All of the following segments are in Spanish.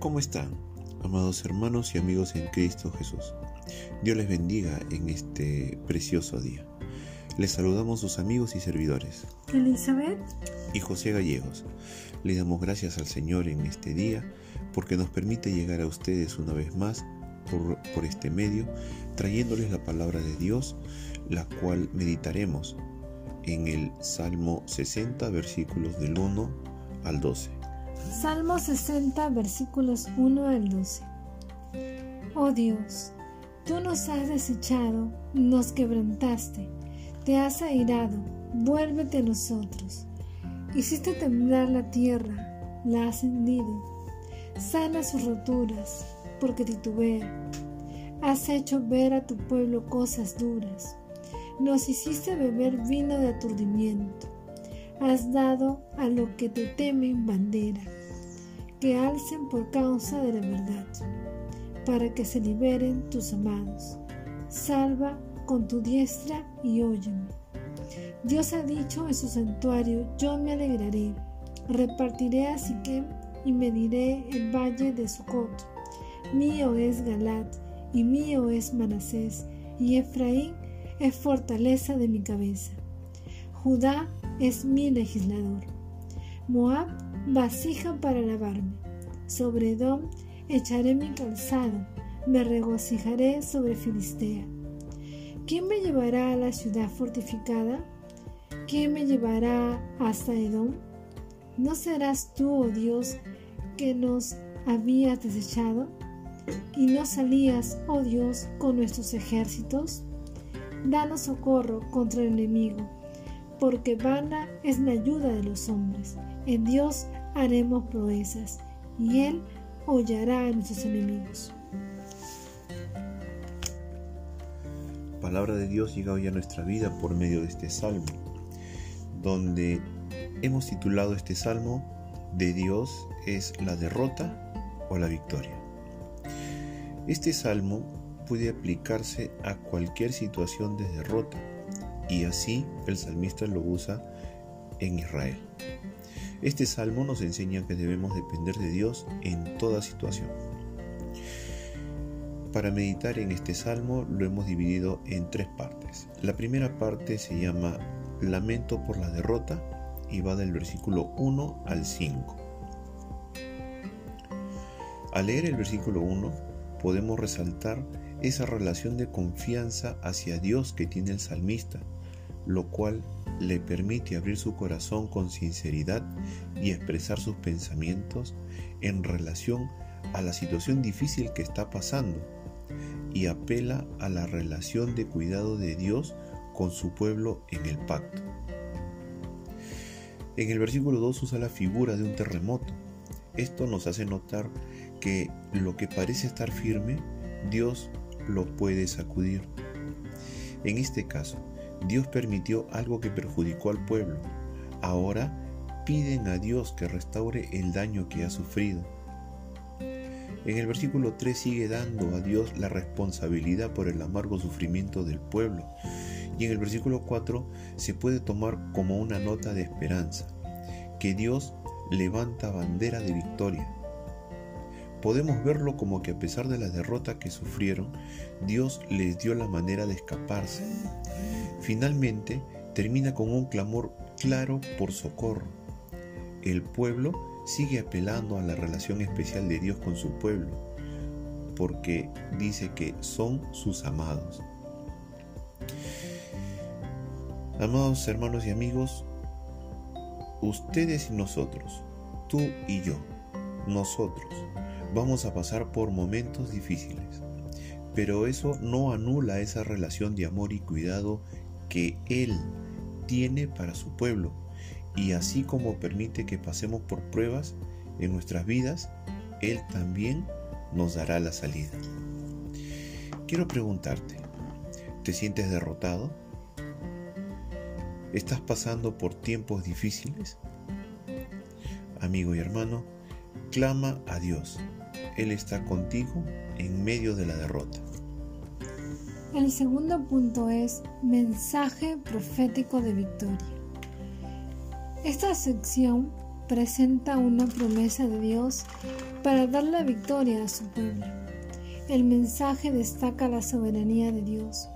¿Cómo están, amados hermanos y amigos en Cristo Jesús? Dios les bendiga en este precioso día. Les saludamos sus amigos y servidores. Elizabeth y José Gallegos. Les damos gracias al Señor en este día porque nos permite llegar a ustedes una vez más por, por este medio, trayéndoles la palabra de Dios, la cual meditaremos en el Salmo 60, versículos del 1 al 12. Salmo 60, versículos 1 al 12. Oh Dios, tú nos has desechado, nos quebrantaste, te has airado, vuélvete a nosotros. Hiciste temblar la tierra, la has hendido, sana sus roturas, porque titubea. Has hecho ver a tu pueblo cosas duras nos hiciste beber vino de aturdimiento. Has dado a lo que te temen bandera, que alcen por causa de la verdad, para que se liberen tus amados. Salva con tu diestra y óyeme. Dios ha dicho en su santuario, yo me alegraré, repartiré a Siquem y mediré el valle de Sucot. Mío es Galat y mío es Manasés, y Efraín es fortaleza de mi cabeza. Judá es mi legislador. Moab, vasija para lavarme. Sobre Edom echaré mi calzado, me regocijaré sobre Filistea. ¿Quién me llevará a la ciudad fortificada? ¿Quién me llevará hasta Edom? ¿No serás tú, oh Dios, que nos habías desechado? ¿Y no salías, oh Dios, con nuestros ejércitos? danos socorro contra el enemigo, porque vana es la ayuda de los hombres. En Dios haremos proezas, y Él hollará a nuestros enemigos. Palabra de Dios llega hoy a nuestra vida por medio de este salmo, donde hemos titulado este salmo de Dios es la derrota o la victoria. Este salmo puede aplicarse a cualquier situación de derrota y así el salmista lo usa en Israel. Este salmo nos enseña que debemos depender de Dios en toda situación. Para meditar en este salmo lo hemos dividido en tres partes. La primera parte se llama Lamento por la derrota y va del versículo 1 al 5. Al leer el versículo 1 podemos resaltar esa relación de confianza hacia Dios que tiene el salmista, lo cual le permite abrir su corazón con sinceridad y expresar sus pensamientos en relación a la situación difícil que está pasando y apela a la relación de cuidado de Dios con su pueblo en el pacto. En el versículo 2 usa la figura de un terremoto. Esto nos hace notar que lo que parece estar firme, Dios lo puede sacudir. En este caso, Dios permitió algo que perjudicó al pueblo. Ahora piden a Dios que restaure el daño que ha sufrido. En el versículo 3 sigue dando a Dios la responsabilidad por el amargo sufrimiento del pueblo. Y en el versículo 4 se puede tomar como una nota de esperanza, que Dios levanta bandera de victoria podemos verlo como que a pesar de la derrota que sufrieron, Dios les dio la manera de escaparse. Finalmente, termina con un clamor claro por socorro. El pueblo sigue apelando a la relación especial de Dios con su pueblo, porque dice que son sus amados. Amados hermanos y amigos, ustedes y nosotros, tú y yo, nosotros, vamos a pasar por momentos difíciles, pero eso no anula esa relación de amor y cuidado que Él tiene para su pueblo, y así como permite que pasemos por pruebas en nuestras vidas, Él también nos dará la salida. Quiero preguntarte, ¿te sientes derrotado? ¿Estás pasando por tiempos difíciles? Amigo y hermano, clama a Dios él está contigo en medio de la derrota. El segundo punto es mensaje profético de victoria. Esta sección presenta una promesa de Dios para dar la victoria a su pueblo. El mensaje destaca la soberanía de Dios.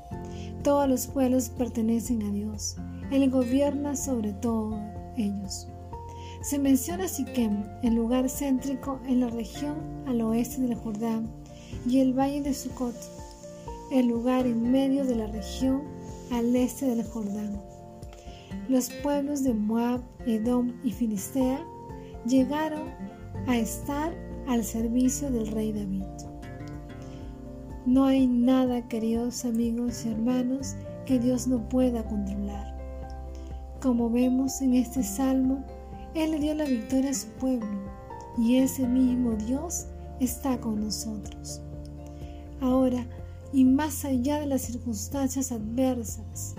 Todos los pueblos pertenecen a Dios. Él gobierna sobre todos ellos. Se menciona Siquem, el lugar céntrico en la región al oeste del Jordán, y el valle de Sucot, el lugar en medio de la región al este del Jordán. Los pueblos de Moab, Edom y Filistea llegaron a estar al servicio del rey David. No hay nada, queridos amigos y hermanos, que Dios no pueda controlar. Como vemos en este salmo, Él le dio la victoria a su pueblo y ese mismo Dios está con nosotros. Ahora, y más allá de las circunstancias adversas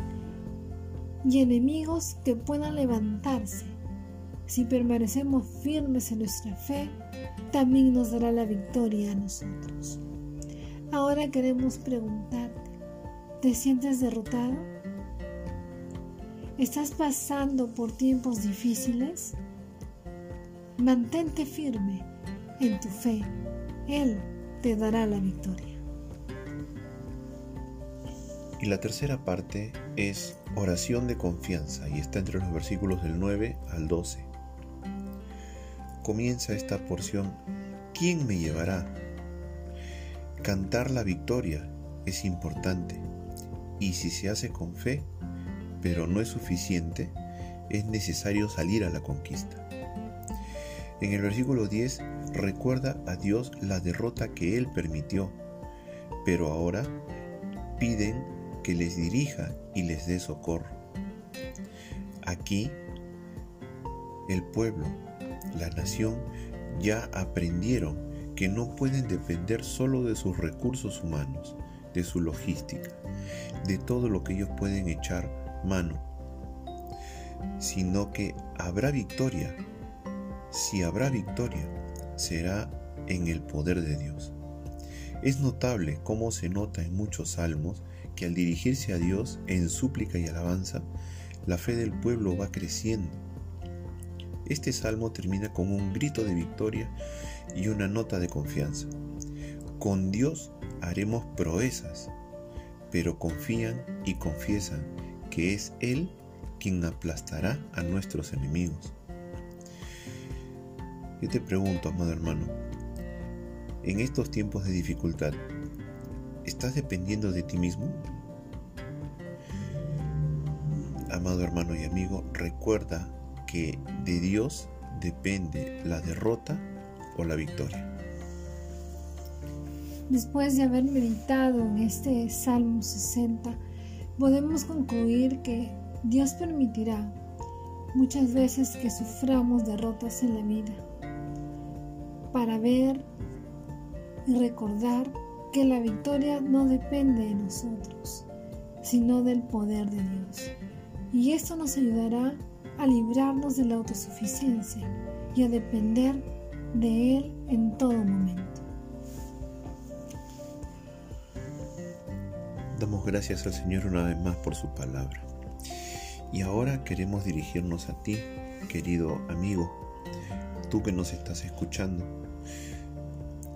y enemigos que puedan levantarse, si permanecemos firmes en nuestra fe, también nos dará la victoria a nosotros. Ahora queremos preguntarte, ¿te sientes derrotado? ¿Estás pasando por tiempos difíciles? Mantente firme en tu fe. Él te dará la victoria. Y la tercera parte es oración de confianza y está entre los versículos del 9 al 12. Comienza esta porción, ¿quién me llevará? Cantar la victoria es importante y si se hace con fe, pero no es suficiente, es necesario salir a la conquista. En el versículo 10 recuerda a Dios la derrota que Él permitió, pero ahora piden que les dirija y les dé socorro. Aquí, el pueblo, la nación, ya aprendieron que no pueden depender solo de sus recursos humanos, de su logística, de todo lo que ellos pueden echar mano, sino que habrá victoria. Si habrá victoria, será en el poder de Dios. Es notable cómo se nota en muchos salmos que al dirigirse a Dios en súplica y alabanza, la fe del pueblo va creciendo. Este salmo termina con un grito de victoria y una nota de confianza. Con Dios haremos proezas, pero confían y confiesan que es Él quien aplastará a nuestros enemigos. Yo te pregunto, amado hermano, en estos tiempos de dificultad, ¿Estás dependiendo de ti mismo? Amado hermano y amigo, recuerda que de Dios depende la derrota o la victoria. Después de haber meditado en este Salmo 60, podemos concluir que Dios permitirá muchas veces que suframos derrotas en la vida para ver y recordar que la victoria no depende de nosotros, sino del poder de Dios. Y esto nos ayudará a librarnos de la autosuficiencia y a depender de Él en todo momento. Damos gracias al Señor una vez más por su palabra. Y ahora queremos dirigirnos a ti, querido amigo, tú que nos estás escuchando.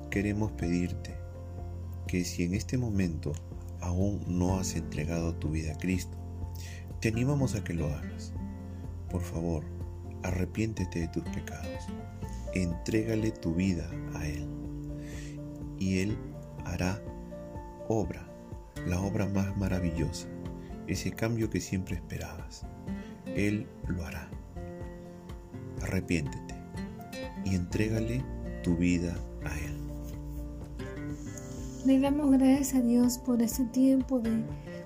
Queremos pedirte que si en este momento aún no has entregado tu vida a Cristo, te animamos a que lo hagas. Por favor, arrepiéntete de tus pecados. Entrégale tu vida a Él. Y Él hará obra, la obra más maravillosa, ese cambio que siempre esperabas. Él lo hará. Arrepiéntete y entrégale tu vida a Él. Le damos gracias a Dios por este tiempo de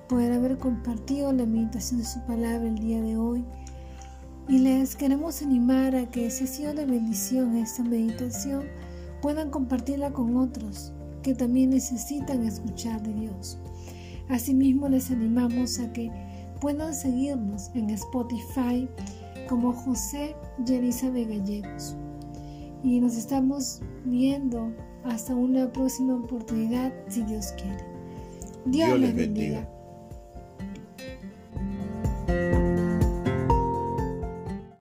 poder haber compartido la meditación de su palabra el día de hoy. Y les queremos animar a que si ha sido de bendición esta meditación, puedan compartirla con otros que también necesitan escuchar de Dios. Asimismo, les animamos a que puedan seguirnos en Spotify como José y Elizabeth Gallegos. Y nos estamos viendo hasta una próxima oportunidad, si Dios quiere. Dios, les bendiga.